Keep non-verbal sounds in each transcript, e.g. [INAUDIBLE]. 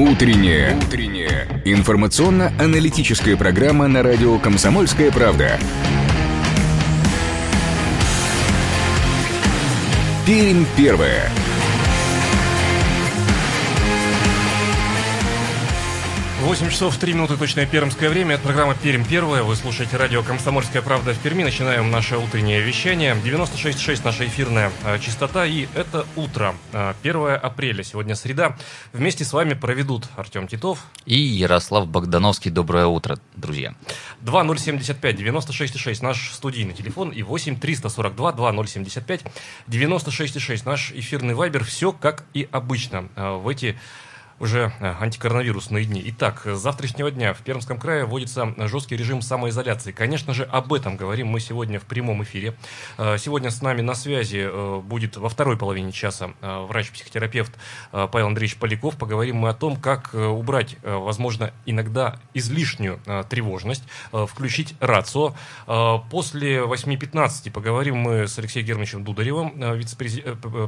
Утренняя. Утренняя. Информационно-аналитическая программа на радио «Комсомольская правда». Пермь первая. 8 часов 3 минуты точное пермское время. Это программа «Пермь первая». Вы слушаете радио «Комсомольская правда» в Перми. Начинаем наше утреннее вещание. 96,6 наша эфирная э, частота. И это утро. Э, 1 апреля. Сегодня среда. Вместе с вами проведут Артем Титов. И Ярослав Богдановский. Доброе утро, друзья. 2075 96,6 наш студийный телефон. И 8 342 2075 96,6 наш эфирный вайбер. Все как и обычно. Э, в эти уже э, антикоронавирусные дни. Итак, с завтрашнего дня в Пермском крае вводится жесткий режим самоизоляции. Конечно же, об этом говорим мы сегодня в прямом эфире. Э, Сегодня с нами на связи э, будет во второй половине часа врач-психотерапевт Павел Андреевич Поляков. Поговорим мы о том, как убрать, возможно, иногда излишнюю тревожность, включить рацио. После 8.15 поговорим мы с Алексеем Германовичем Дударевым,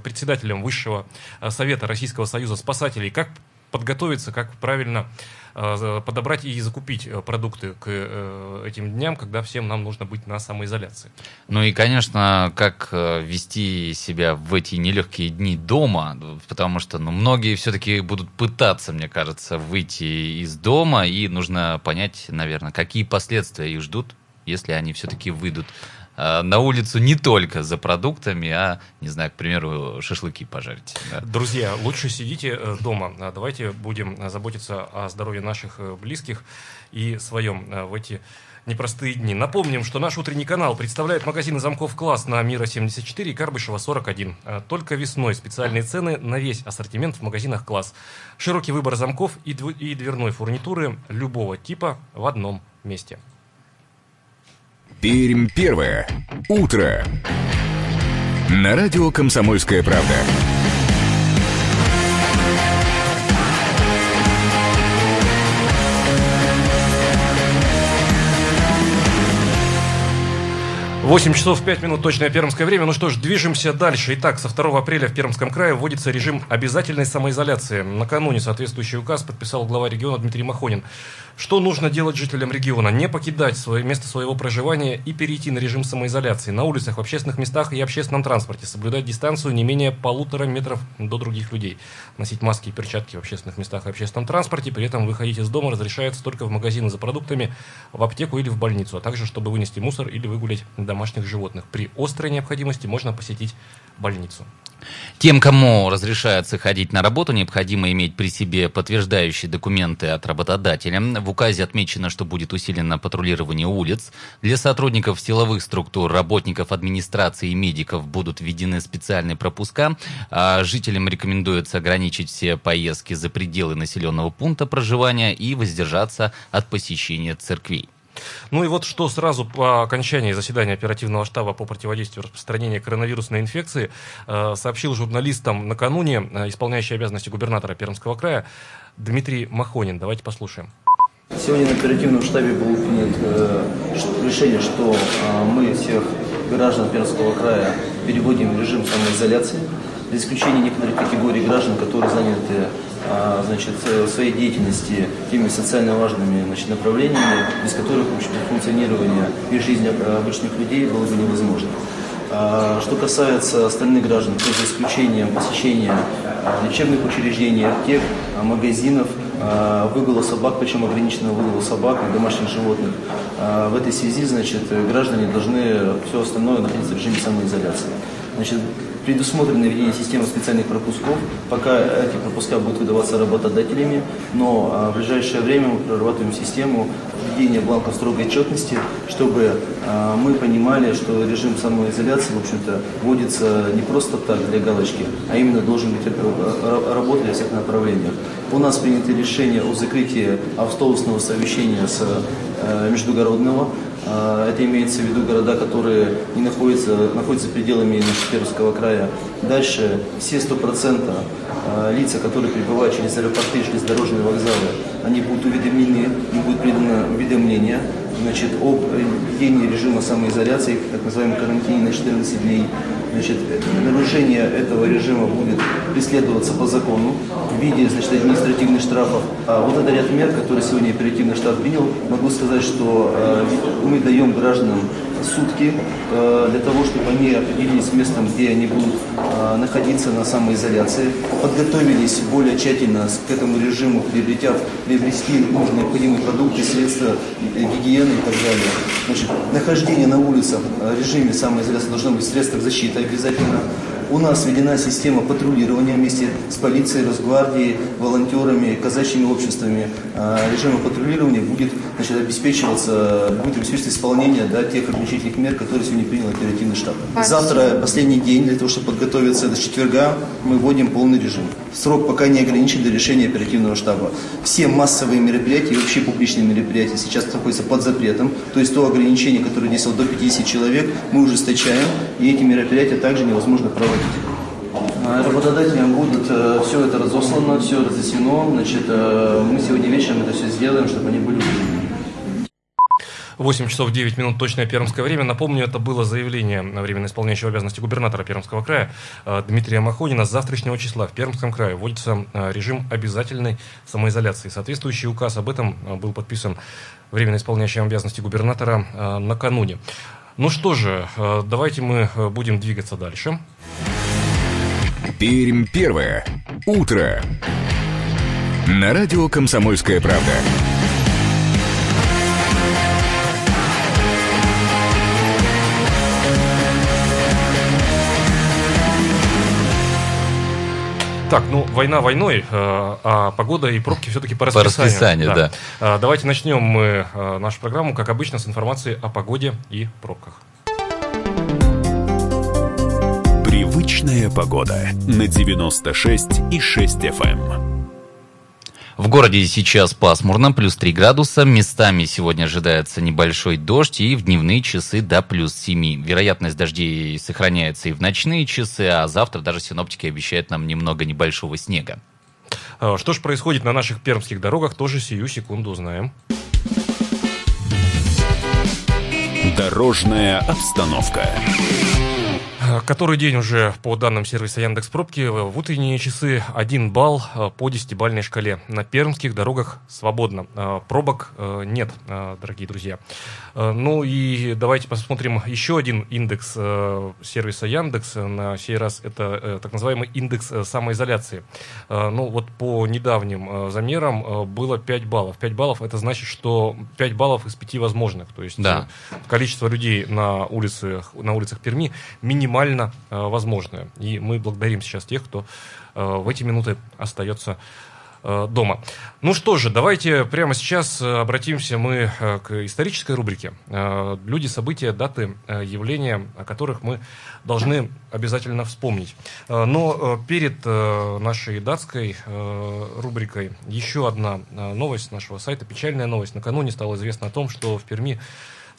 председателем Высшего Совета Российского Союза спасателей, как подготовиться, как правильно э, подобрать и закупить э, продукты к э, этим дням, когда всем нам нужно быть на самоизоляции. Ну и, конечно, как вести себя в эти нелегкие дни дома, потому что ну, многие все-таки будут пытаться, мне кажется, выйти из дома, и нужно понять, наверное, какие последствия их ждут, если они все-таки выйдут на улицу не только за продуктами, а, не знаю, к примеру, шашлыки пожарить. да. Друзья, лучше сидите э, дома. А Давайте будем э, заботиться о здоровье наших э, близких и своем э, в эти непростые дни. Напомним, что наш утренний канал представляет магазины замков «Класс» на Мира 74 и Карбышева 41. Э, Только весной специальные цены на весь ассортимент в магазинах «Класс». Широкий выбор замков и дверной фурнитуры любого типа в одном месте. Пермь первая. Утро. На радио «Комсомольская правда». Восемь часов 5 минут точное пермское время. Ну что ж, движемся дальше. Итак, со 2 апреля в Пермском крае вводится режим обязательной самоизоляции. Накануне соответствующий указ подписал глава региона Дмитрий Махонин. Что нужно делать жителям региона? Не покидать свое место своего проживания и перейти на режим самоизоляции. На улицах, в общественных местах и общественном транспорте. Соблюдать дистанцию не менее полутора метров до других людей. Носить маски и перчатки в общественных местах и общественном транспорте. При этом выходить из дома разрешается только в магазины за продуктами, в аптеку или в больницу. А также, чтобы вынести мусор или выгулять домашних животных. При острой необходимости можно посетить больницу. Тем, кому разрешается ходить на работу, необходимо иметь при себе подтверждающие документы от работодателя. В указе отмечено, что будет усилено патрулирование улиц. Для сотрудников силовых структур, работников администрации и медиков будут введены специальные пропуска. А жителям рекомендуется ограничить все поездки за пределы населенного пункта проживания и воздержаться от посещения церквей. Ну и вот что сразу по окончании заседания оперативного штаба по противодействию распространению коронавирусной инфекции э, сообщил журналистам накануне э, исполняющий обязанности губернатора Пермского края Дмитрий Махонин. Давайте послушаем. Сегодня на оперативном штабе было принято э, решение, что мы всех граждан Пермского края переводим в режим самоизоляции, за исключением некоторых категорий граждан, которые заняты э, значит, э, в своей деятельности теми социально важными значит, направлениями, без которых общем, функционирование и жизнь э, обычных людей было бы невозможно. А, Что касается остальных граждан, то за исключением посещения а, лечебных учреждений, аптек, а, магазинов, а, выгула собак, причем ограниченного выгула собак и домашних животных. А, В этой связи, значит, граждане должны все остальное находиться в режиме самоизоляции. Значит, предусмотрено введение системы специальных пропусков, пока эти пропуска будут выдаваться работодателями, но а, в ближайшее время мы прорабатываем систему введения бланков строгой отчетности, чтобы а, мы понимали, что режим самоизоляции, в общем-то, вводится не просто так для галочки, а именно должен быть ра- ра- работа для всех направлениях. У нас принято решение о закрытии автобусного совещания с э, междугородного. А, Это имеется в виду города, которые не находятся, находятся пределами Пермского края. Дальше все 100% а, лица, которые прибывают через аэропорты железнодорожные вокзалы, они будут уведомлены, им будет придано уведомление. значит, об введении режима самоизоляции, так называемом карантине на 14 дней. Значит, нарушение этого режима будет преследоваться по закону в виде значит, административных штрафов. А вот этот ряд мер, который сегодня оперативный штаб принял, могу сказать, что э, мы даем гражданам сутки э, для того, чтобы они определились с местом, где они будут э, находиться на самоизоляции, подготовились более тщательно к этому режиму, приобретя, приобрести нужные необходимые продукты, средства гигиены и так далее. Значит, нахождение на улицах в режиме самоизоляции должно быть средством защиты обязательно. У нас введена система патрулирования вместе с полицией, Росгвардией, волонтерами, казачьими обществами. А, режим патрулирования будет значит, обеспечиваться, будет обеспечиваться исполнение да, тех ограничительных мер, которые сегодня принял оперативный штаб. Завтра последний день для того, чтобы подготовиться до четверга, мы вводим полный режим. Срок пока не ограничен до решения оперативного штаба. Все массовые мероприятия и вообще публичные мероприятия сейчас находятся под запретом. То есть то ограничение, которое действовало до 50 человек, мы ужесточаем, и эти мероприятия также невозможно проводить. А, работодателям будет э, все это разослано, все разъяснено. Значит, э, мы сегодня вечером это все сделаем, чтобы они были 8 часов 9 минут точное пермское время. Напомню, это было заявление временно исполняющего обязанности губернатора Пермского края э, Дмитрия Махонина. С завтрашнего числа в Пермском крае вводится режим обязательной самоизоляции. Соответствующий указ об этом был подписан временно исполняющим обязанности губернатора накануне. Ну что же, давайте мы будем двигаться дальше. Пермь первое. Утро. На радио «Комсомольская правда». Так, ну, война войной, э, а погода и пробки все-таки по расписанию. По расписанию, да. да. Давайте начнем мы э, нашу программу, как обычно, с информации о погоде и пробках. Привычная погода на 96 и 6 FM. В городе сейчас пасмурно, плюс 3 градуса. Местами сегодня ожидается небольшой дождь и в дневные часы до плюс 7. Вероятность дождей сохраняется и в ночные часы, а завтра даже синоптики обещают нам немного небольшого снега. А, что же происходит на наших пермских дорогах, тоже сию секунду узнаем. Дорожная обстановка. Который день уже по данным сервиса Яндекс Пробки в утренние часы 1 балл э, по 10-бальной шкале. На пермских дорогах свободно. Э, пробок э, нет, дорогие друзья. Ну и давайте посмотрим еще один индекс сервиса Яндекс. На сей раз это так называемый индекс самоизоляции. Ну вот по недавним замерам было 5 баллов. 5 баллов это значит, что 5 баллов из 5 возможных. То есть да. количество людей на улицах, на улицах Перми минимально максимально э, возможное. И мы благодарим сейчас тех, кто э, в эти минуты остается э, дома. Ну что же, давайте прямо сейчас обратимся мы к исторической рубрике. Люди, события, даты, явления, о которых мы должны обязательно вспомнить. Но перед нашей датской рубрикой еще одна новость нашего сайта, печальная новость. Накануне стало известно о том, что в Перми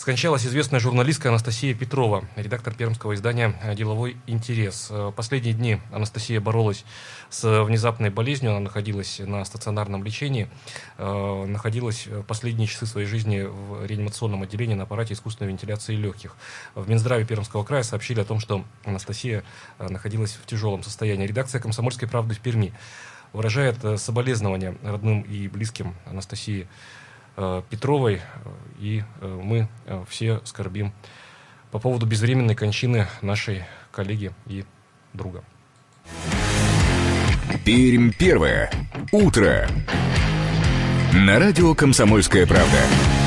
Скончалась известная журналистка Анастасия Петрова, редактор пермского издания «Деловой интерес». Последние дни Анастасия боролась с внезапной болезнью, она находилась на стационарном лечении, э, находилась последние часы своей жизни в реанимационном отделении на аппарате искусственной вентиляции легких. В Минздраве Пермского края сообщили о том, что Анастасия э, находилась в тяжелом состоянии. Редакция «Комсомольской правды» в Перми выражает э, соболезнования родным и близким Анастасии Э, Петровой, и э, мы э, все скорбим по поводу безвременной кончины нашей коллеги и друга. Пермь первое. Утро. На радио «Комсомольская правда».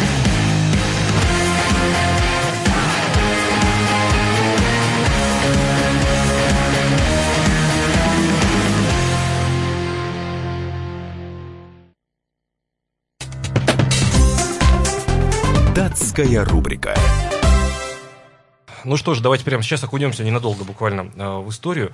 Датская рубрика. Ну что ж, давайте прямо сейчас окунемся ненадолго буквально э, в историю.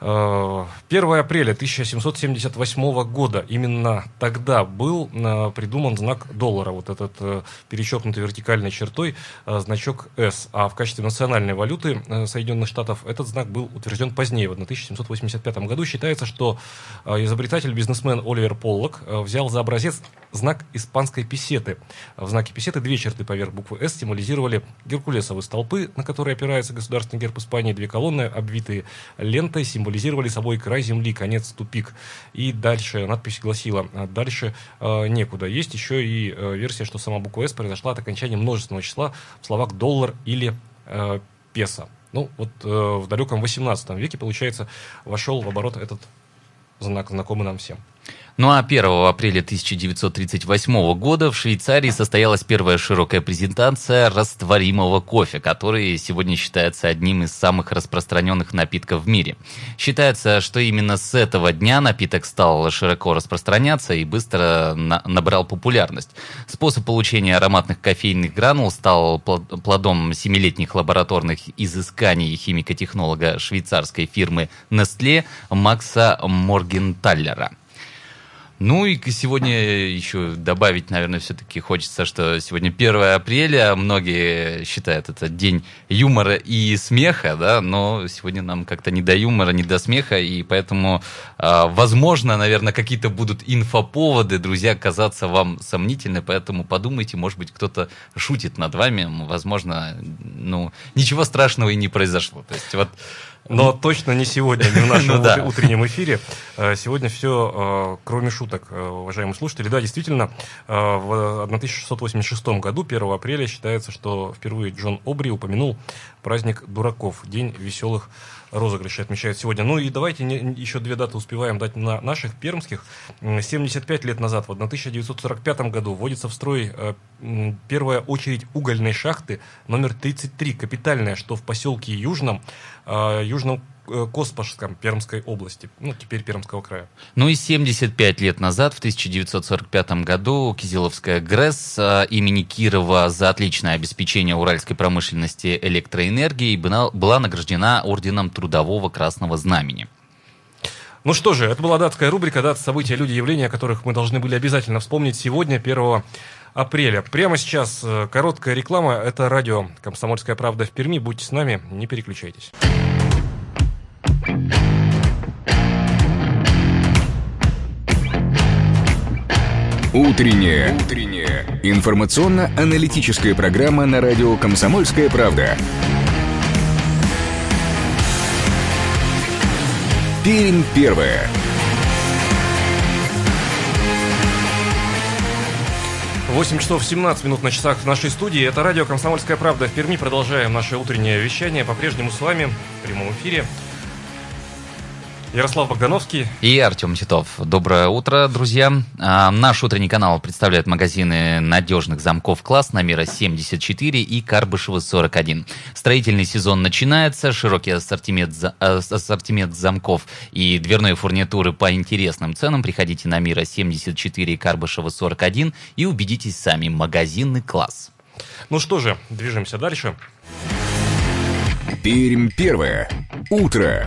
Э, 1 апреля 1778 года, именно тогда был э, придуман знак доллара, вот этот э, перечеркнутый вертикальной чертой э, значок S. А в качестве национальной валюты э, Соединенных Штатов этот знак был утвержден позднее, в 1785 году. Считается, что э, изобретатель, бизнесмен Оливер Поллок э, взял за образец знак испанской песеты. В знаке песеты две черты поверх буквы S символизировали геркулесовые столпы, на которые опирается государственный герб Испании, две колонны, обвитые лентой, символизировали собой край земли, конец, тупик. И дальше надпись гласила, «А дальше э, некуда. Есть еще и э, версия, что сама буква S произошла от окончания множественного числа в словах доллар или э, песо. Ну, вот э, в далеком 18 веке, получается, вошел в оборот этот знак, знакомый нам всем. Ну а 1 апреля 1938 года в Швейцарии состоялась первая широкая презентация растворимого кофе, который сегодня считается одним из самых распространенных напитков в мире. Считается, что именно с этого дня напиток стал широко распространяться и быстро на набрал популярность. Способ получения ароматных кофейных гранул стал плодом семилетних лабораторных изысканий химико-технолога швейцарской фирмы Nestle Макса Моргенталлера. Ну и сегодня еще добавить, наверное, все-таки хочется, что сегодня 1 апреля, многие считают это день юмора и смеха, да, но сегодня нам как-то не до юмора, не до смеха, и поэтому, а, возможно, наверное, какие-то будут инфоповоды, друзья, казаться вам сомнительны, поэтому подумайте, может быть, кто-то шутит над вами, возможно, ну, ничего страшного и не произошло. То есть вот но точно не сегодня, не в [LAUGHS] нашем ну, да. утреннем эфире. Э, сегодня все, э, кроме шуток, э, уважаемые слушатели. Да, действительно, в 1686 году, 1 апреля, считается, что впервые Джон Обри упомянул праздник дураков, день веселых розыгрышей отмечают сегодня. Ну и давайте не, еще две даты успеваем дать на наших пермских. 75 лет назад, в 1945 году, вводится в строй первая очередь угольной шахты номер 33, капитальная, что в поселке Южном, Южном Э, Коспашском Пермской области, ну, теперь Пермского края. Ну и 75 лет назад, в 1945 году, Кизиловская ГРЭС э, имени Кирова за отличное обеспечение уральской промышленности электроэнергией была награждена Орденом Трудового Красного Знамени. Ну что же, это была датская рубрика «Дата, события, люди, явления», о которых мы должны были обязательно вспомнить сегодня, 1 апреля. Прямо сейчас э, короткая реклама. Это радио «Комсомольская правда» в Перми. Будьте с нами, не переключайтесь. Утренняя. Утренняя. Информационно-аналитическая программа на радио «Комсомольская правда». Пермь первая. Восемь часов 17 минут на часах в нашей студии. Это радио «Комсомольская правда» в Перми. Продолжаем наше утреннее вещание. По-прежнему с вами в прямом эфире. Ярослав Богдановский. И Артем Титов. Доброе утро, друзья. А, наш утренний канал представляет магазины надежных замков класс на Мира 74 и Карбышева 41. Строительный сезон начинается, широкий ассортимент, э, ассортимент замков и дверной фурнитуры по интересным ценам. Приходите на Мира 74 и Карбышева 41 и убедитесь сами. Магазинный класс. Ну что же, движемся дальше. Пермь первое. Утро.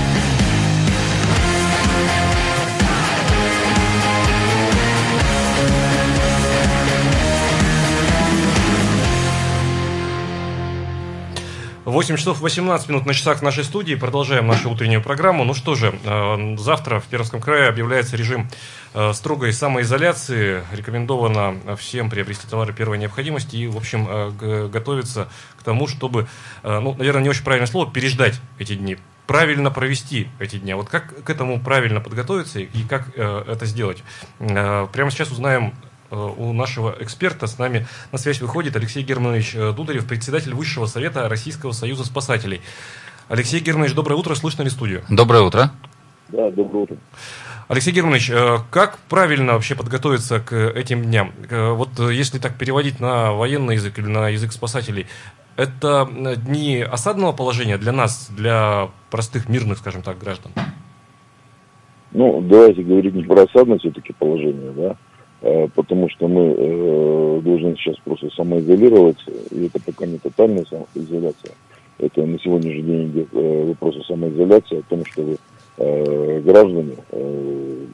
Восемь часов 18 минут на часах нашей студии. Продолжаем нашу утреннюю программу. Ну что же, э, завтра в Пермском крае объявляется режим Э, строгой самоизоляции. Рекомендовано всем приобрести товары первой необходимости и, в общем, э, готовиться к тому, чтобы, ну, наверное, не очень правильное слово, переждать эти дни правильно провести эти дни. Вот как к этому правильно подготовиться и как это сделать? Прямо сейчас узнаем у нашего эксперта. С нами на связь выходит Алексей Германович Дударев, председатель Высшего совета Российского союза спасателей. Алексей Германович, доброе утро. Слышно ли студию? Доброе утро. Да, доброе утро. Алексей Германович, э, как правильно вообще подготовиться к этим дням? Э, вот э, если так переводить на военный язык или на язык спасателей, это дни осадного положения для нас, для простых мирных, скажем так, граждан? Ну, давайте говорить не про осадное все-таки положение, да, э, потому что мы э, должны сейчас просто самоизолироваться, и это пока не тотальная самоизоляция. Это на сегодняшний день идет э, вопрос о самоизоляции, о том, чтобы э, граждане, э,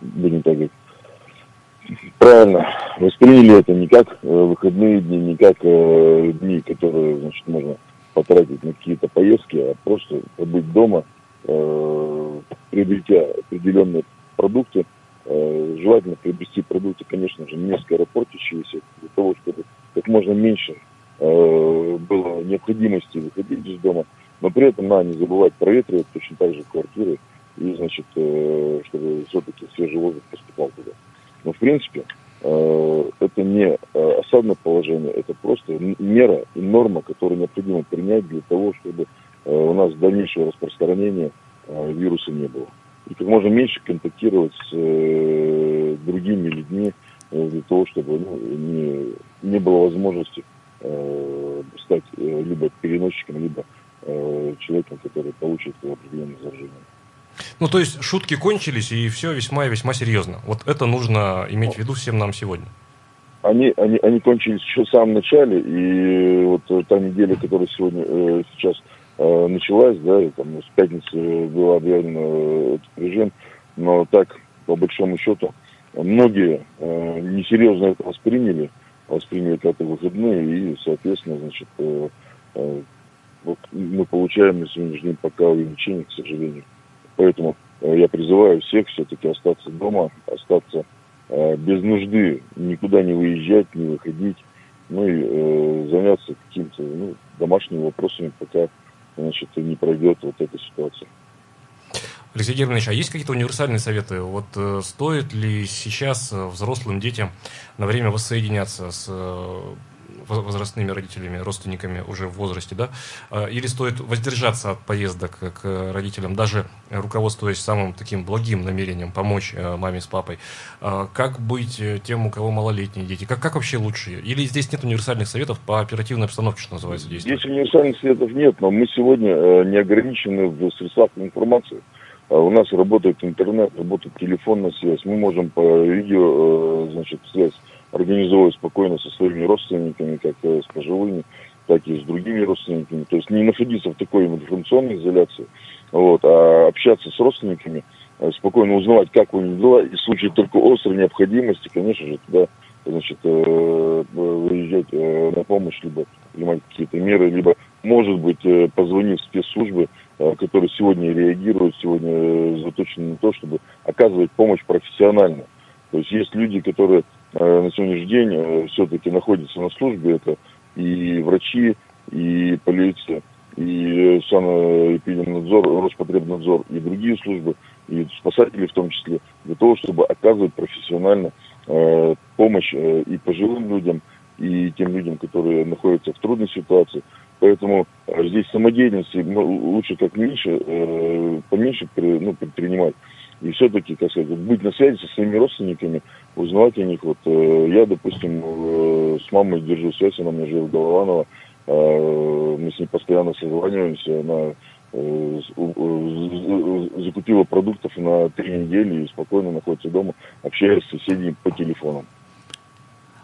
будем так говорить, правильно восприняли это не как э, выходные дни, не как э, дни, которые, значит, можно потратить на какие-то поездки, а просто побыть дома, э, приобретя определенные продукты, э, желательно приобрести продукты, конечно же, не скоропортящиеся, для того, чтобы как можно меньше э, было необходимости выходить из дома, но при этом надо не забывать проветривать точно так же квартиры, и, значит, э, чтобы все-таки свежий воздух поступал туда. Но, в принципе, э, это не э, осадное положение, это просто мера и норма, которую необходимо принять для того, чтобы э, у нас дальнейшего распространения вируса не было. И как можно меньше контактировать с другими людьми для того, чтобы ну, не, не было возможности стать либо переносчиком, либо человеком, который получит определенное заражение. Ну, то есть шутки кончились, и все весьма и весьма серьезно. Вот это нужно иметь в виду всем нам сегодня. Они, они, они кончились еще в самом начале, и вот э, та неделя, которая сегодня, э, сейчас э, началась, да, и там с пятницы был объявлен э, этот режим, но так, по большому счету, многие э, несерьезно это восприняли, восприняли как выходные, и, соответственно, значит, э, э, вот мы получаем на сегодняшний день пока увеличение, к сожалению. Поэтому э, я призываю всех все-таки остаться дома, остаться э, без нужды, никуда не выезжать, не выходить, ну и э, заняться какими-то ну, домашними вопросами, пока значит, не пройдет вот эта ситуация. Алексей Германович, а есть какие-то универсальные советы? Вот э, стоит ли сейчас э, взрослым детям на время воссоединяться с э, возрастными родителями, родственниками уже в возрасте, да, а, или стоит воздержаться от поездок к родителям, даже руководствуясь самым таким благим намерением помочь э, маме с папой. А, как быть э, тем, у кого малолетние дети? Как, как вообще лучше? Или здесь нет универсальных советов по оперативной обстановке, что называется, действовать? Здесь универсальных советов нет, но мы сегодня э, не ограничены в средствах информации. У нас работает интернет, работает телефонная связь. Мы можем по видео, значит, связь организовывать спокойно со своими родственниками, как с пожилыми, так и с другими родственниками. То есть не находиться в такой информационной изоляции, вот, а общаться с родственниками, э, спокойно узнавать, как у них дела, и в случае только острой необходимости, конечно же, туда значит, э, выезжать э, на помощь, либо принимать какие-то меры, либо, может быть, позвонить в спецслужбы, которые сегодня реагируют, сегодня заточены на то, чтобы оказывать помощь профессионально. То есть есть люди, которые Э, на сегодняшний день э, все-таки находятся на службе. Это и врачи, и полиция, и санэпидемнадзор, Роспотребнадзор, и другие службы, и спасатели в том числе, для того, чтобы оказывать профессионально э, помощь э, и пожилым людям, и тем людям, которые находятся в трудной ситуации. Поэтому э, здесь самодеятельности ну, лучше как меньше, э, поменьше ну, предпринимать и все-таки, как сказать, быть на связи со своими родственниками, узнавать о них. Вот э, я, допустим, э, с мамой держу связь, она мне живет в Голованова, э, мы с ней постоянно созваниваемся, она закупила продуктов на три недели и спокойно находится дома, общаясь с соседями по телефону.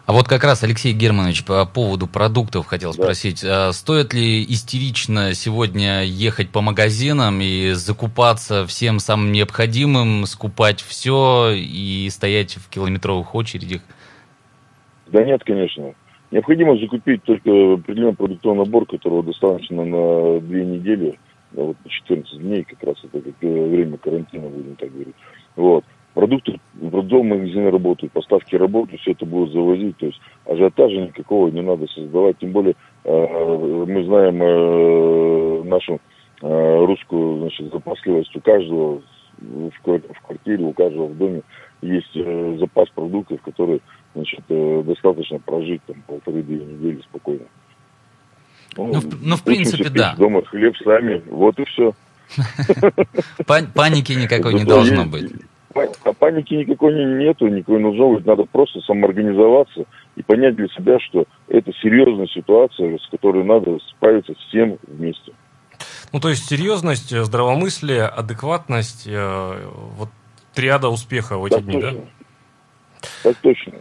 А вот как раз, Алексей Германович, по поводу продуктов хотел да. спросить. А стоит ли истерично сегодня ехать по магазинам и закупаться всем самым необходимым, скупать все и стоять в километровых очередях? Да нет, конечно. Необходимо закупить только определенный продуктовый набор, которого достаточно на две недели, вот 14 дней, как раз это как время карантина, будем так говорить. Вот продукты, продуктовые магазины работают, поставки работают, все это будут завозить, то есть ажиотажа никакого не надо создавать, тем более э, мы знаем э, нашу э, русскую значит, запасливость у каждого в, в квартире, у каждого в доме есть э, запас продуктов, которые значит, э, достаточно прожить там полторы-две недели спокойно. Ну, ну, ну в принципе, да. Дома хлеб сами, вот и все. [LAUGHS] Паники никакой не должно быть паники никакой нету, никакой быть. Надо просто самоорганизоваться и понять для себя, что это серьезная ситуация, с которой надо справиться всем вместе. Ну, то есть серьезность, здравомыслие, адекватность, э, вот триада успеха в эти да, дни, точно. да? Так точно.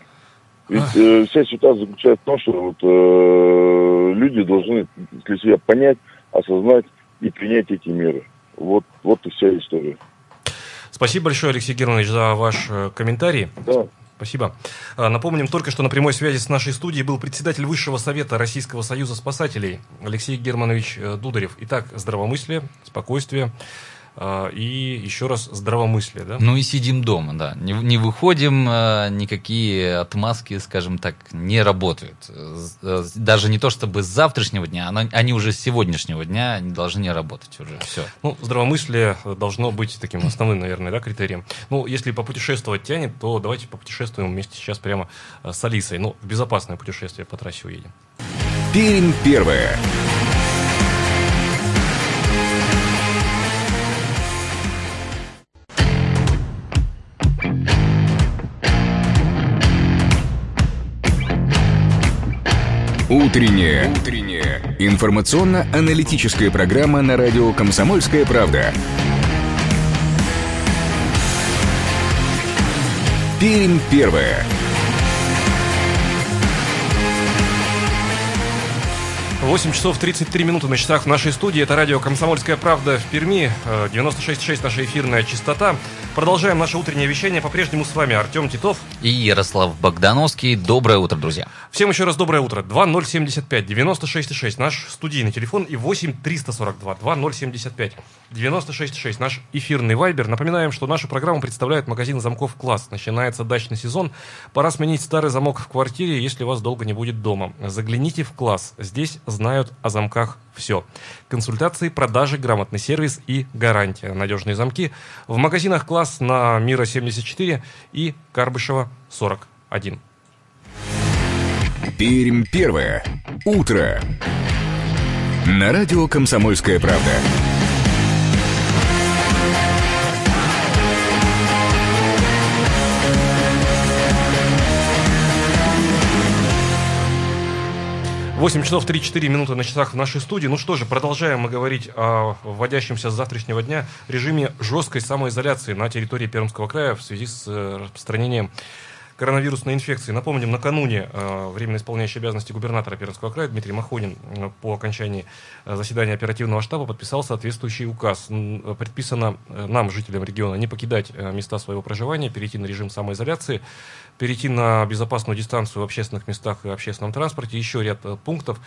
Ведь э, вся ситуация заключается в том, что вот, э, люди должны для себя понять, осознать и принять эти меры. Вот, вот и вся история. Спасибо большое, Алексей Германович, за ваш э, комментарий. Да. Спасибо. А, Напомним только, что на прямой связи с нашей студией был председатель Высшего Совета Российского Союза спасателей Алексей Германович э, Дударев. Итак, здравомыслие, спокойствие и еще раз здравомыслие. Да? Ну и сидим дома, да. Не, не выходим, э, никакие отмазки, скажем так, не работают. Э, Даже не то чтобы с завтрашнего дня, но они уже с сегодняшнего дня не должны не работать уже. Все. Ну, здравомыслие должно быть таким основным, наверное, да, критерием. Ну, если попутешествовать тянет, то давайте попутешествуем вместе сейчас прямо с Алисой. Ну, в безопасное путешествие по трассе уедем. Пермь первая. Утренняя. Утренняя. Информационно-аналитическая программа на радио «Комсомольская правда». Пермь первая. 8 часов 33 минуты на часах в нашей студии. Это радио «Комсомольская правда» в Перми. Э, 96,6 наша эфирная частота. Продолжаем наше утреннее вещание. По-прежнему с вами Артем Титов. И Ярослав Богдановский. Доброе утро, друзья. Всем еще раз доброе утро. 2075 96,6 наш студийный телефон и 8 342 2075 96,6 наш эфирный вайбер. Напоминаем, что нашу программу представляет магазин замков «Класс». Начинается дачный сезон. Пора сменить старый замок в квартире, если вас долго не будет дома. Загляните в «Класс». Здесь знают о замках все. Консультации, продажи, грамотный сервис и гарантия. Надежные замки в магазинах «Класс» на Мира 74 и Карбышева 41. Пермь первая. Утро. На радио «Комсомольская правда». Восемь часов 3-4 минуты на часах в нашей студии. Ну что же, продолжаем мы говорить о вводящемся с завтрашнего дня режиме жесткой самоизоляции на территории Пермского края в связи с э, распространением коронавирусной инфекции. Напомним, накануне э, временно исполняющий обязанности губернатора Пермского края Дмитрий Махонин э, по окончании заседания оперативного штаба подписал соответствующий указ. Предписано нам, жителям региона, не покидать места своего проживания, перейти на режим самоизоляции, перейти на безопасную дистанцию в общественных местах и общественном транспорте, еще ряд э, пунктов.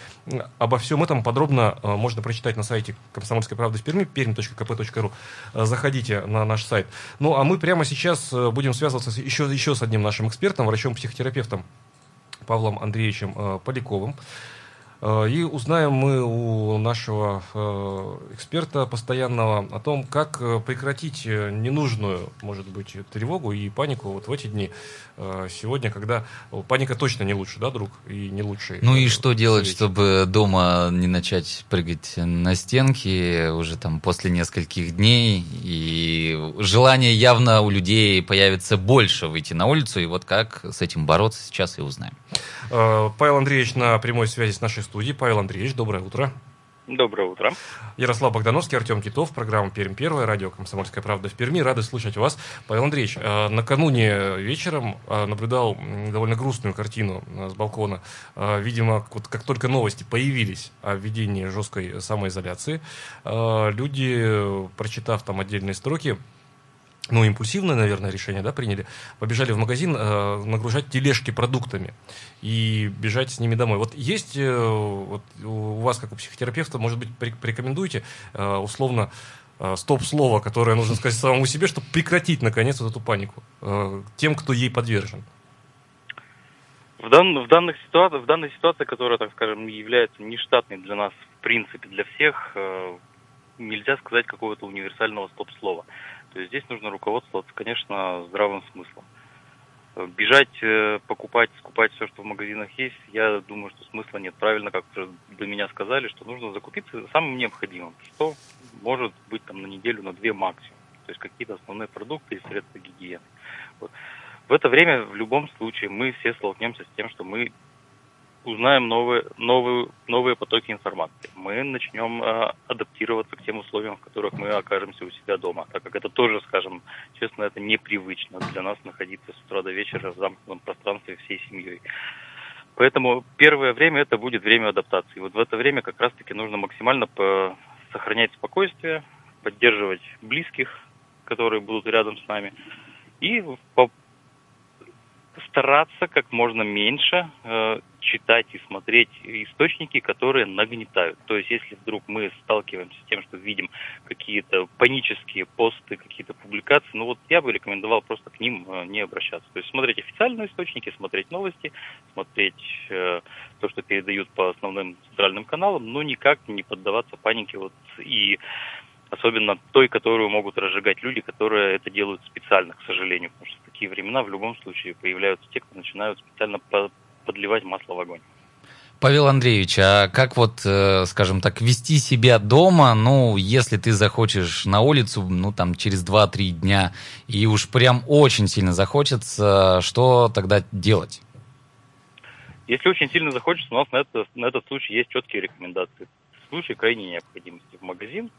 Обо всем этом подробно э, можно прочитать на сайте «Комсомольской правды» в Перми, perm.kp.ru. Э, Заходите на наш сайт. Ну, а мы прямо сейчас будем связываться еще, еще с одним нашим экспертом, врачом-психотерапевтом Павлом Андреевичем Поляковым. Э, И узнаем мы у нашего э, эксперта постоянного о том, как э, прекратить ненужную, может быть, тревогу и панику вот в эти дни. Сегодня, когда паника точно не лучше, да, друг, и не лучший. Ну и что делать, совет. чтобы дома не начать прыгать на стенки уже там после нескольких дней? И желание явно у людей появится больше выйти на улицу. И вот как с этим бороться, сейчас и узнаем. Павел Андреевич на прямой связи с нашей студией. Павел Андреевич, доброе утро. Доброе утро. Ярослав Богдановский, Артем Титов, программа «Пермь первая», радио «Комсомольская правда» в Перми. Рады слышать вас. Павел Андреевич, э, накануне вечером э, наблюдал довольно грустную картину э, с балкона. Видимо, вот как только новости появились о введении жесткой самоизоляции, люди, прочитав там отдельные строки, ну, импульсивное, наверное, решение, да, приняли, побежали в магазин э, нагружать тележки продуктами и бежать с ними домой. Вот есть э, вот у вас, как у психотерапевта, может быть, порек- порекомендуете э, условно э, стоп-слово, которое нужно сказать самому себе, чтобы прекратить, наконец, вот эту панику э, тем, кто ей подвержен. В, дан- в, данных ситуациях, в данной ситуации, которая, так скажем, является нештатной для нас, в принципе, для всех, э, нельзя сказать какого-то универсального стоп-слова. То есть здесь нужно руководствоваться, конечно, здравым смыслом. Э, Бежать, э, покупать, скупать все, что в магазинах есть, я думаю, что смысла нет. Правильно, как до меня сказали, что нужно закупиться самым необходимым, что может быть там на неделю, на две максимум. То есть какие-то основные продукты и средства гигиены. Вот. В это время в любом случае мы все столкнемся с тем, что мы узнаем новые, новые, новые потоки информации. Мы начнем э, адаптироваться к тем условиям, в которых мы окажемся у себя дома, так как это тоже, скажем честно, это непривычно для нас находиться с утра до вечера в замкнутом пространстве всей семьей. Поэтому первое время это будет время адаптации. Вот в это время как раз-таки нужно максимально сохранять спокойствие, поддерживать близких, которые будут рядом с нами, и по стараться как можно меньше э, читать и смотреть источники, которые нагнетают. То есть, если вдруг мы сталкиваемся с тем, что видим какие-то панические посты, какие-то публикации, ну вот я бы рекомендовал просто к ним э, не обращаться. То есть, смотреть официальные источники, смотреть новости, смотреть э, то, что передают по основным центральным каналам, но никак не поддаваться панике вот и особенно той, которую могут разжигать люди, которые это делают специально, к сожалению, потому что в такие времена в любом случае появляются те, кто начинают специально подливать масло в огонь. Павел Андреевич, а как вот, э, скажем так, вести себя дома, ну, если ты захочешь на улицу, ну, там, через 2-3 дня, и уж прям очень сильно захочется, что тогда делать? Если очень сильно захочется, у нас на, это, на этот случай есть четкие рекомендации. В случае крайней необходимости в магазин,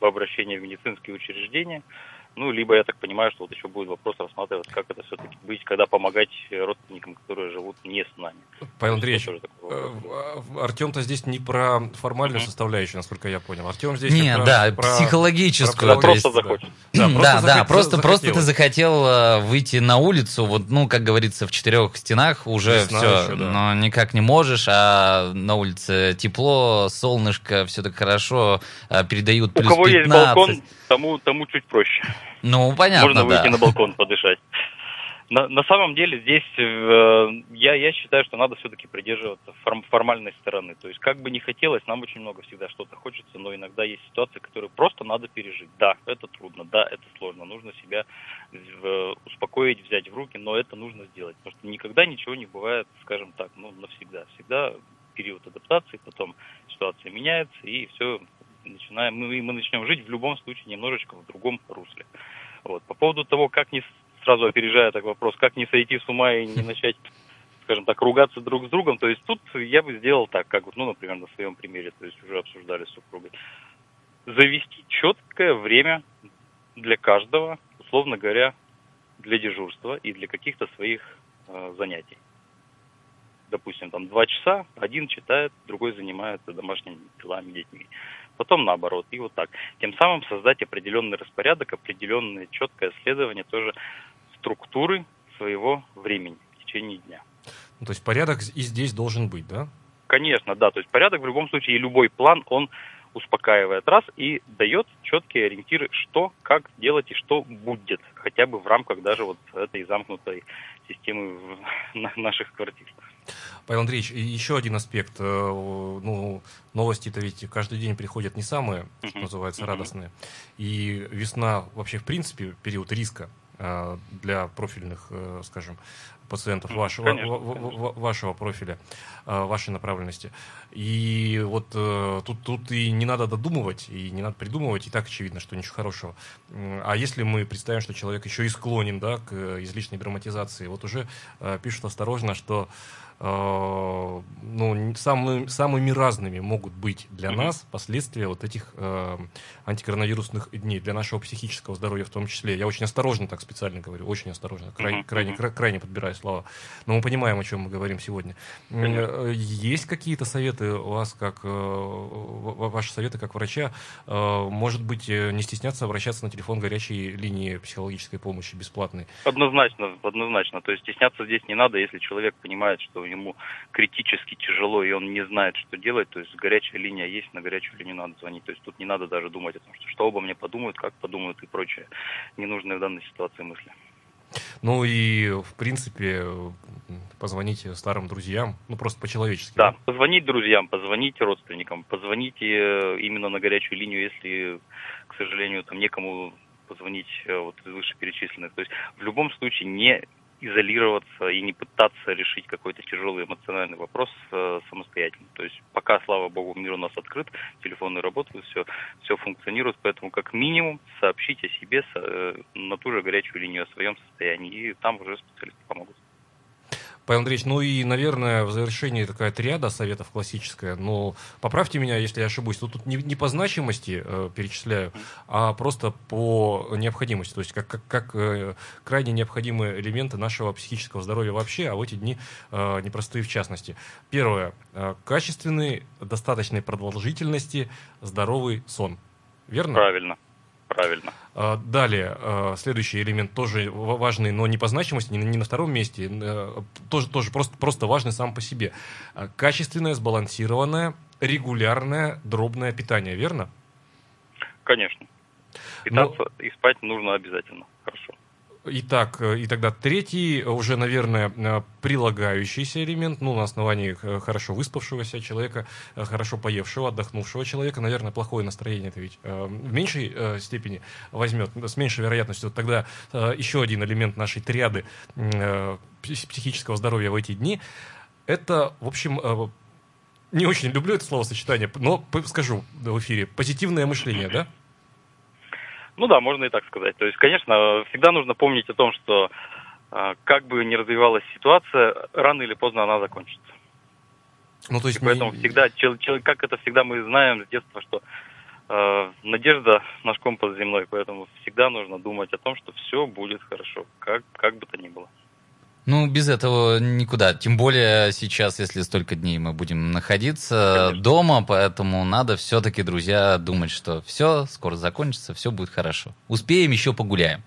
по обращению в медицинские учреждения – ну, либо, я так понимаю, что вот еще будет вопрос рассматриваться, как это все-таки быть, когда помогать родственникам, которые живут не с нами. Павел Андреевич, э, Артем-то здесь не про формальную mm-hmm. составляющую, насколько я понял. Артем здесь не, про, да, про, психологическую. Про, просто захочет. Да, просто, да, да, просто, просто ты захотел э, выйти на улицу, вот, ну, как говорится, в четырех стенах уже Весна все, еще, да. но никак не можешь, а на улице тепло, солнышко, все так хорошо, э, передают плюс У кого 15. есть балкон, тому, тому чуть проще. Ну, понятно, Можно выйти да. на балкон подышать. На, на самом деле здесь э, я, я считаю, что надо все-таки придерживаться форм, формальной стороны. То есть как бы не хотелось, нам очень много всегда что-то хочется, но иногда есть ситуации, которые просто надо пережить. Да, это трудно, да, это сложно. Нужно себя в, успокоить, взять в руки, но это нужно сделать. Потому что никогда ничего не бывает, скажем так, ну, навсегда. Всегда период адаптации, потом ситуация меняется, и все начинаем, мы, мы начнем жить в любом случае немножечко в другом русле. Вот. По поводу того, как не, сразу опережая так вопрос, как не сойти с ума и не начать, скажем так, ругаться друг с другом, то есть тут я бы сделал так, как вот, ну, например, на своем примере, то есть уже обсуждали с супругой. Завести четкое время для каждого, условно говоря, для дежурства и для каких-то своих э, занятий. Допустим, там два часа, один читает, другой занимается домашними делами, детьми потом наоборот, и вот так. Тем самым создать определенный распорядок, определенное четкое следование тоже структуры своего времени в течение дня. Ну, то есть порядок и здесь должен быть, да? Конечно, да. То есть порядок в любом случае и любой план, он успокаивает раз и дает четкие ориентиры, что, как делать и что будет, хотя бы в рамках даже вот этой замкнутой системы [LAUGHS] наших квартир. Павел Андреевич, еще один аспект. Э, ну, новости-то ведь каждый день приходят не самые, что называется, радостные. И весна вообще, в принципе, период риска для профильных, э, скажем, пациентов вашего, вашего профиля, вашей направленности. И вот тут, тут и не надо додумывать, и не надо придумывать, и так очевидно, что ничего хорошего. А если мы представим, что человек еще и склонен да, к излишней драматизации, вот уже пишут осторожно, что Э, ну, самыми, самыми разными могут быть для нас последствия вот этих э, антикоронавирусных дней, для нашего психического здоровья в том числе. Я очень осторожно так специально говорю, очень осторожно, крайне, крайне, крайне подбираю слова. Но мы понимаем, о чем мы говорим сегодня. Э, есть какие-то советы у вас, как э, ваши советы как врача? Э, может быть, э, не стесняться обращаться на телефон горячей линии психологической помощи бесплатной? Однозначно, однозначно. То есть стесняться здесь не надо, если человек понимает, что ему критически тяжело, и он не знает, что делать, то есть горячая линия есть, на горячую линию надо звонить. То есть тут не надо даже думать о том, что, что обо мне подумают, как подумают и прочее ненужные в данной ситуации мысли. Ну и, в принципе, позвоните старым друзьям, ну просто по-человечески. Да, позвонить друзьям, позвоните родственникам, позвоните э, именно на горячую линию, если, к сожалению, там некому позвонить э, вот из вышеперечисленных. То есть в любом случае не изолироваться и не пытаться решить какой-то тяжелый эмоциональный вопрос э, самостоятельно. То есть пока, слава богу, мир у нас открыт, телефоны работают, все, все функционирует, поэтому как минимум сообщить о себе э, на ту же горячую линию о своем состоянии, и там уже специалисты помогут. Павел Андреевич, ну и, наверное, в завершении такая триада советов классическая. Но поправьте меня, если я ошибусь. Тут, тут не, не по значимости э, перечисляю, а просто по необходимости. То есть как, как, как э, крайне необходимые элементы нашего психического здоровья вообще, а в эти дни э, непростые в частности. Первое. Э, качественный, достаточной продолжительности, здоровый сон. Верно? Правильно. Правильно. А, далее, а, следующий элемент тоже важный, но не по значимости, не на втором месте, э, тоже, тоже просто, просто важный сам по себе. А, качественное, сбалансированное, регулярное, дробное питание, верно? Конечно. Питаться но... и спать нужно обязательно. Хорошо. Итак, э, и тогда третий, уже, наверное, э, прилагающийся элемент, ну, на основании э, хорошо выспавшегося человека, хорошо поевшего, отдохнувшего человека, наверное, плохое настроение это ведь в меньшей степени возьмет, с меньшей вероятностью. Тогда еще один элемент нашей триады психического здоровья в эти дни, это, в общем, не очень люблю это словосочетание, но скажу в эфире, позитивное мышление, да? Ну да, можно и так сказать. То есть, конечно, всегда нужно помнить о том, что а, как бы ни развивалась ситуация, рано или поздно она закончится. Ну, то есть и поэтому не... всегда, как это всегда мы знаем с детства, что э, надежда наш компас земной, поэтому всегда нужно думать о том, что все будет хорошо, как, как бы то ни было. Ну, без этого никуда. Тем более сейчас, если столько дней мы будем находиться Конечно. дома, поэтому надо все-таки, друзья, думать, что все скоро закончится, все будет хорошо. Успеем, еще погуляем.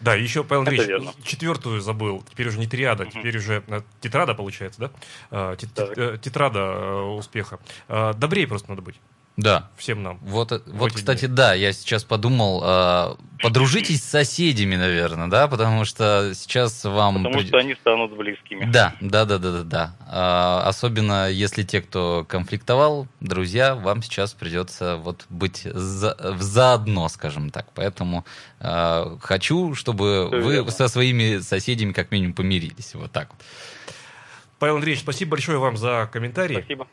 Да, еще, Павел Андреевич, четвертую забыл. Теперь уже не триада, угу. теперь уже э, тетрада получается, да? А, тет, э, тетрада э, успеха. А, добрее просто надо быть. Да. Всем нам. Вот, вот кстати, да, я сейчас подумал, э, подружитесь с соседями, наверное, да, потому что сейчас вам... Потому прид... что они станут близкими. Да, да, да, да, да, да. Э, особенно если те, кто конфликтовал, друзья, вам сейчас придется вот быть за, заодно, скажем так. Поэтому э, хочу, чтобы Все вы верно. со своими соседями как минимум помирились. Вот так вот. Павел Андреевич, спасибо большое вам за комментарий. Спасибо.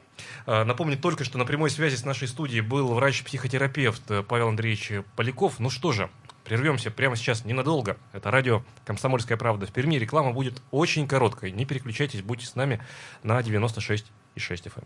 А, напомню только, что на прямой связи с нашей студией был врач-психотерапевт Павел Андреевич Поляков. Ну что же, прервемся прямо сейчас ненадолго. Это радио «Комсомольская правда» в Перми. Реклама будет очень короткой. Не переключайтесь, будьте с нами на 96,6 FM.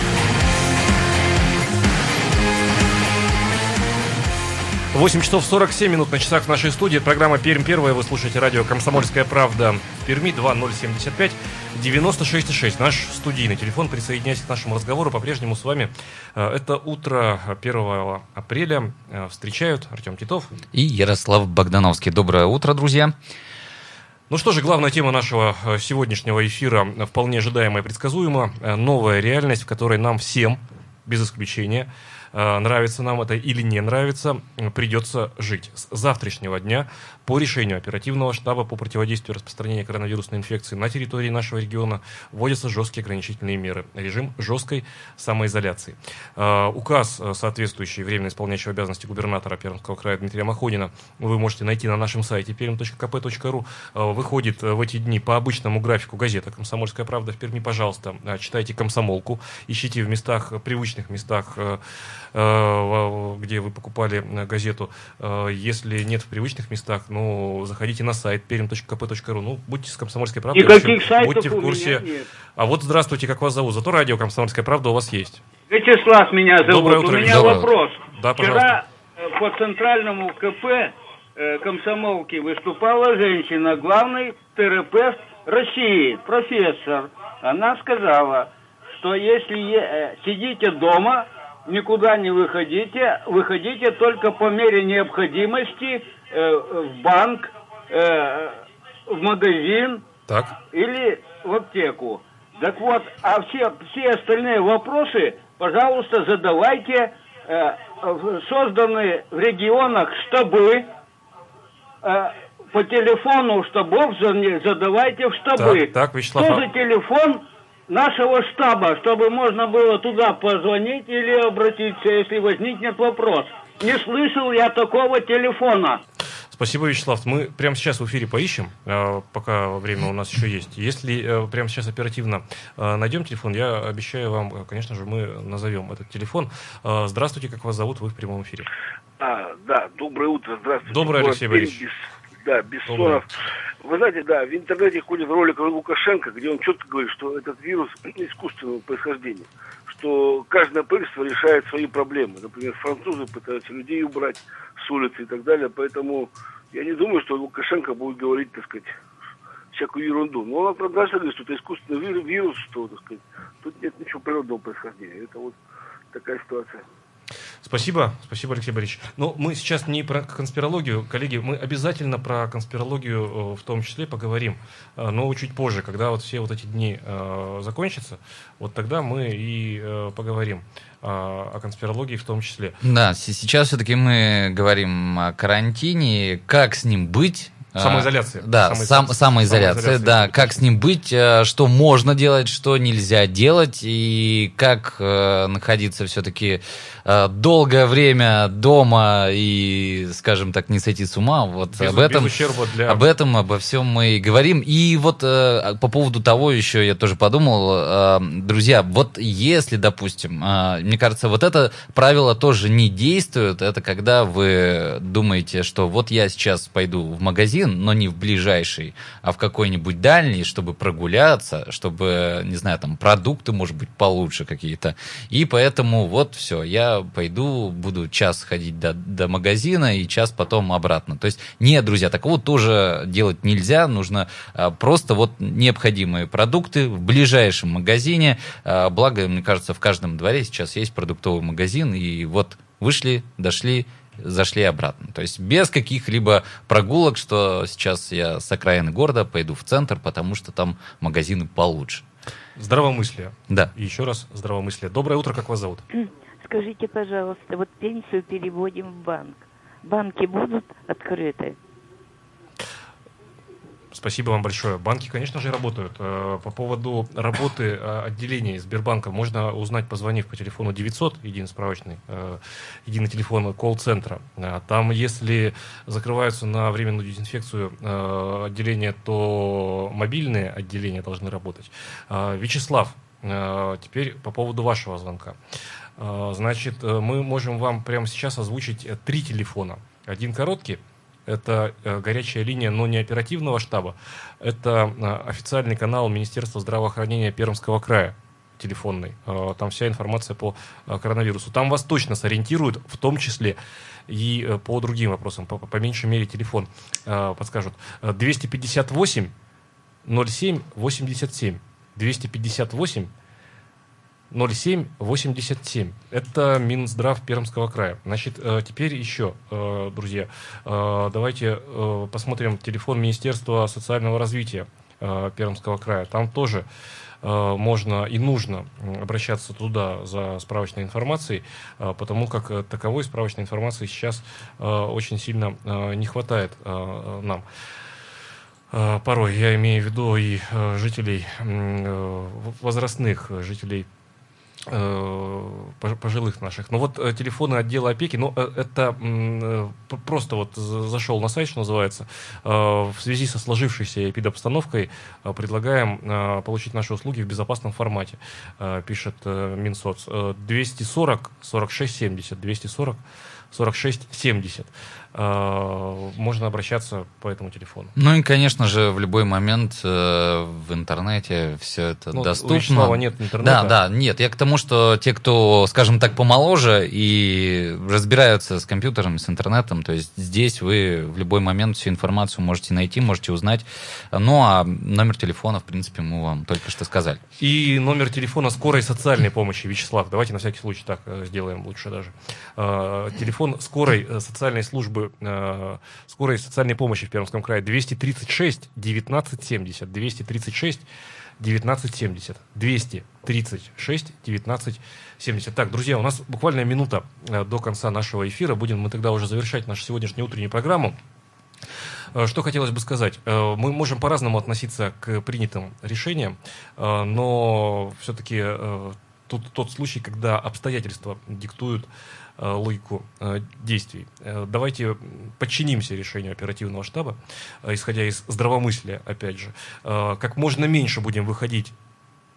Восемь часов 47 минут на часах в нашей студии. Программа «Пермь первая». Вы слушаете радио «Комсомольская правда» в Перми 2075 96,6. Наш студийный телефон. Присоединяйтесь к нашему разговору. По-прежнему с вами э, это утро 1 апреля. Э, встречают Артем Титов. И Ярослав Богдановский. Доброе утро, друзья. Ну что же, главная тема нашего э, сегодняшнего эфира вполне ожидаемая и предсказуема. Новая реальность, в которой нам всем, без исключения, нравится нам это или не нравится, придется жить. С завтрашнего дня по решению оперативного штаба по противодействию распространению коронавирусной инфекции на территории нашего региона вводятся жесткие ограничительные меры. Режим жесткой самоизоляции. Э, указ, э, соответствующий временно исполняющего обязанности губернатора Пермского края Дмитрия Махонина, вы можете найти на нашем сайте perm.kp.ru. Выходит в эти дни по обычному графику газета «Комсомольская правда» в Перми. Пожалуйста, читайте «Комсомолку», ищите в местах, привычных местах Э, где вы покупали э, газету. Э, если нет в привычных местах, ну, заходите на сайт perm.kp.ru. Ну, будьте с «Комсомольской правдой». Никаких сайтов будьте в курсе. нет. А вот здравствуйте, как вас зовут? Зато радио «Комсомольская правда» у вас есть. Вячеслав меня зовут. Доброе утро. У меня Доброе. вопрос. Да, Вчера по центральному КП комсомолки выступала женщина, главный терапевт России, профессор. Она сказала, что если сидите дома, никуда не выходите, выходите только по мере необходимости э, в банк, э, в магазин так. или в аптеку. Так вот, а все, все остальные вопросы, пожалуйста, задавайте э, созданные в регионах штабы, э, по телефону штабов задавайте в штабы. Так, так Вячеслав... Что за телефон нашего штаба, чтобы можно было туда позвонить или обратиться, если возникнет вопрос. Не слышал я такого телефона. Спасибо, Вячеслав. Мы прямо сейчас в эфире поищем, э, пока время у нас еще есть. Если э, прямо сейчас оперативно э, найдем телефон, я обещаю вам, конечно же, мы назовем этот телефон. Здравствуйте, как вас зовут? Вы в прямом эфире. А, да, доброе утро, здравствуйте. Доброе, Алексей Борисович. Да, Бессонов. Вы знаете, да, в интернете ходит ролик Лукашенко, где он четко говорит, что этот вирус [CLEARS THROAT] искусственного происхождения, что каждое правительство решает свои проблемы. Например, французы пытаются людей убрать с улицы и так далее, поэтому я не думаю, что Лукашенко будет говорить, так сказать, всякую ерунду. Но он однозначно говорит, что это искусственный вирус, что, так сказать, тут нет ничего природного происхождения. Это вот такая ситуация. Спасибо, спасибо, Алексей Борисович. Но мы сейчас не про конспирологию, коллеги, мы обязательно про конспирологию э, в том числе поговорим, э, но чуть позже, когда вот все вот эти дни э, закончатся, вот тогда мы и поговорим о конспирологии в том числе. Да, сейчас все-таки мы говорим о карантине, как с ним быть, Самоизоляция. Да, самоизоляция, сам, самоизоляция, самоизоляция да. Как с ним быть, что можно делать, что нельзя делать, и как э, находиться все-таки Э, долгое время дома и, скажем так, не сойти с ума. Вот без, об этом, для... об этом, обо всем мы и говорим. И вот э, по поводу того еще я тоже подумал, э, друзья, вот если, допустим, э, мне кажется, вот это правило тоже не действует. Это когда вы думаете, что вот я сейчас пойду в магазин, но не в ближайший, а в какой-нибудь дальний, чтобы прогуляться, чтобы, не знаю, там продукты, может быть, получше какие-то. И поэтому вот все, я пойду, буду час ходить до, до магазина и час потом обратно. То есть, нет, друзья, такого тоже делать нельзя. Нужно а, просто вот необходимые продукты в ближайшем магазине. А, благо, мне кажется, в каждом дворе сейчас есть продуктовый магазин. И вот вышли, дошли, зашли обратно. То есть без каких-либо прогулок, что сейчас я с окраины города пойду в центр, потому что там магазины получше. Здравомыслие. Да. И еще раз здравомыслие. Доброе утро, как вас зовут? [CLEARS THROAT] Скажите, пожалуйста, вот пенсию переводим в банк. Банки будут открыты? Спасибо вам большое. Банки, конечно же, работают. Э, по поводу работы э, отделений Сбербанка можно узнать, позвонив по телефону 900, единый справочный, э, единый телефон колл-центра. Там, если закрываются на временную дезинфекцию отделения, то мобильные отделения должны работать. Вячеслав, теперь по поводу вашего звонка. Значит, мы можем вам прямо сейчас озвучить три телефона. Один короткий, это э, горячая линия, но не оперативного штаба. Это официальный канал Министерства здравоохранения Пермского края телефонный. Там вся информация по коронавирусу. Там вас точно сориентируют, в том числе и по другим вопросам. По, по меньшей мере телефон подскажут. 258 07 87. 258 0787. Это Минздрав Пермского края. Значит, э, теперь еще, э, друзья, э, давайте посмотрим телефон Министерства социального развития Пермского края. Там тоже можно и нужно обращаться туда за справочной информацией, потому как таковой справочной информации сейчас очень сильно не хватает нам порой. Я имею в виду и жителей возрастных, жителей пожилых наших. Но вот э, телефоны отдела опеки, ну, э, это просто вот зашел на сайт, что называется, в связи со сложившейся эпидобстановкой предлагаем получить наши услуги в безопасном формате, пишет Минсоц. 240 46 70, 240 46 70. Э, можно обращаться по этому телефону. Ну и, конечно же, в любой момент э, в интернете все это ну, доступно. У Вячеслава нет интернета. Да, да, нет. Я к тому, что те, кто, скажем так, помоложе и разбираются с компьютером, с интернетом, то есть здесь вы в любой момент всю информацию можете найти, можете узнать. Ну а номер телефона, в принципе, мы вам только что сказали. И номер телефона скорой социальной помощи, Вячеслав. Давайте на всякий случай так э, сделаем лучше даже. Телефон скорой социальной службы службы э, скорой социальной помощи в Пермском крае 236 1970 236 1970 236 1970 Так, друзья, у нас буквально минута э, до конца нашего эфира. Будем мы тогда уже завершать нашу сегодняшнюю утреннюю программу. Э, что хотелось бы сказать? Э, мы можем по-разному относиться к принятым решениям, но все-таки тут тот случай, когда обстоятельства диктуют логику действий. Давайте подчинимся решению оперативного штаба, исходя из здравомыслия, опять же. Как можно меньше будем выходить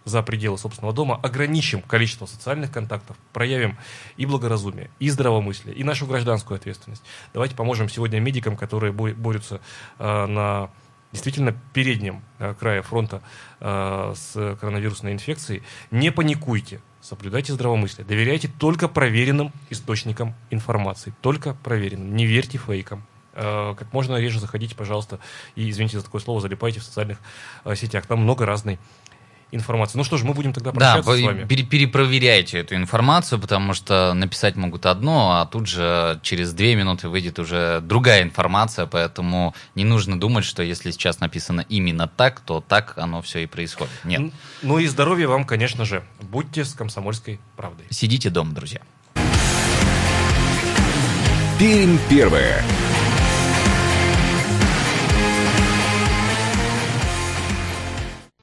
за пределы собственного дома, ограничим количество социальных контактов, проявим и благоразумие, и здравомыслие, и нашу гражданскую ответственность. Давайте поможем сегодня медикам, которые борются э, на действительно переднем крае фронта э, с коронавирусной инфекцией. Не паникуйте, соблюдайте здравомыслие, доверяйте только проверенным источникам информации, только проверенным, не верьте фейкам э, как можно реже заходите, пожалуйста, и, извините за такое слово, залипайте в социальных э, сетях. Там много разной информации. Ну что ж, мы будем тогда прощаться да, с вами. Пере перепроверяйте эту информацию, потому что написать могут одно, а тут же через две минуты выйдет уже другая информация, поэтому не нужно думать, что если сейчас написано именно так, то так оно все и происходит. Нет. Ну и здоровья вам, конечно же. Будьте с комсомольской правдой. Сидите дома, друзья. Пермь первая.